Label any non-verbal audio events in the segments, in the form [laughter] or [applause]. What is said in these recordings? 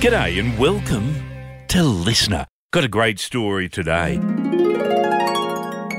G'day and welcome to Listener. Got a great story today.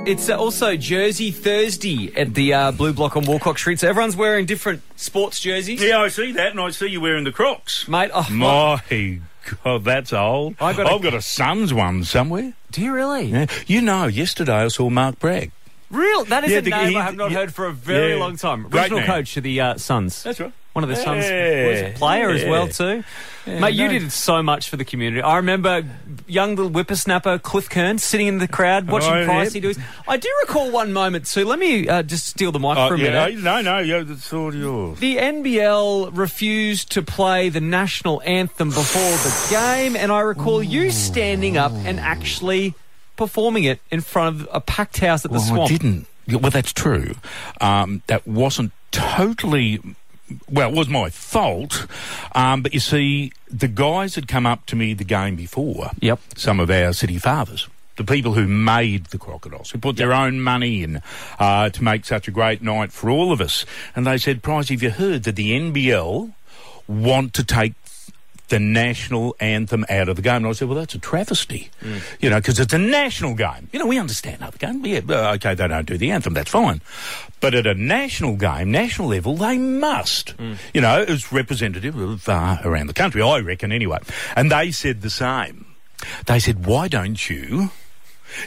It's uh, also Jersey Thursday at the uh, Blue Block on Walcock Street. So everyone's wearing different sports jerseys. Yeah, I see that, and I see you wearing the Crocs. Mate, oh, My God, that's old. I got a- I've got a Suns one somewhere. do you really? Yeah. You know, yesterday I saw Mark Bragg. Real? That is Yeah, a the- name he- I have not yeah. heard for a very Yeah. long time. Great Regional name. coach to the uh, Suns. That's right. One of the Yeah. was a player as well too. Mate, you did so much for the community. I remember young little whippersnapper Cliff Kern sitting in the crowd watching Oh, Pricey yeah. do his. I do recall one moment too. Let me uh, just steal the mic Oh, for a yeah, minute. no, no, yeah, that's all yours. The NBL refused to play the national anthem before the game, and I recall you standing up and actually performing it in front of a packed house at the well, Swamp. I didn't. Well, that's true. Um, that wasn't totally. Well, it was my fault. Um, but you see, the guys had come up to me the game before. Yep. Some of our city fathers. The people who made the crocodiles, who put their own money in uh, to make such a great night for all of us. And they said, Price, have you heard that the NBL want to take the national anthem out of the game. And I said, well, that's a travesty, you know, because it's a national game. You know, we understand other game. Yeah, uh, okay, they don't do the anthem, that's fine. But at a national game, national level, they must, you know, as representative of uh, around the country, I reckon anyway. And they said the same. They said, why don't you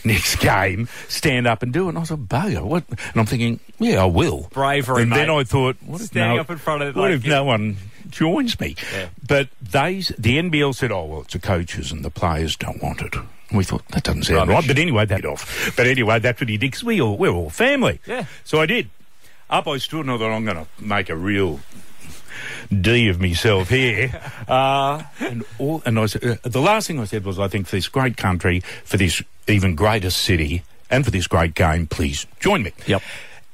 next game stand up and do it? And I was like, bugger, what? And I'm thinking, yeah, I will. Bravery, And then. I thought, what if Standing no, up in front of, what like, if you- no one joins me? Yeah. But they, the NBL said, oh, well, it's the coaches and the players don't want it. And we thought, that doesn't sound Rubbish. right. But anyway, that off. But anyway, that's what he did, because we all, we're all family. Yeah. So I did. Up I stood and I thought, I'm going to make a real D of myself here. [laughs] Uh, and all, and I said, uh, the last thing I said was, I think for this great country, for this even greater city, and for this great game, please join me. Yep.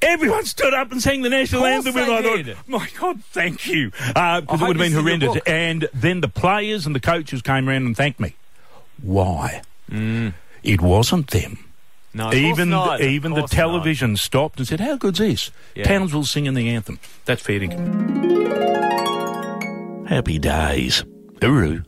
Everyone stood up and sang the national anthem. I thought, my God, thank you. Because I it would have been this is in your horrendous. And then the players and the coaches came around and thanked me. Why? Mm. It wasn't them. No, even not. the, even the course not. television stopped and said, "How good's this?" Yeah. Townsville singing the anthem. That's fair dinkum. Happy days. Uru.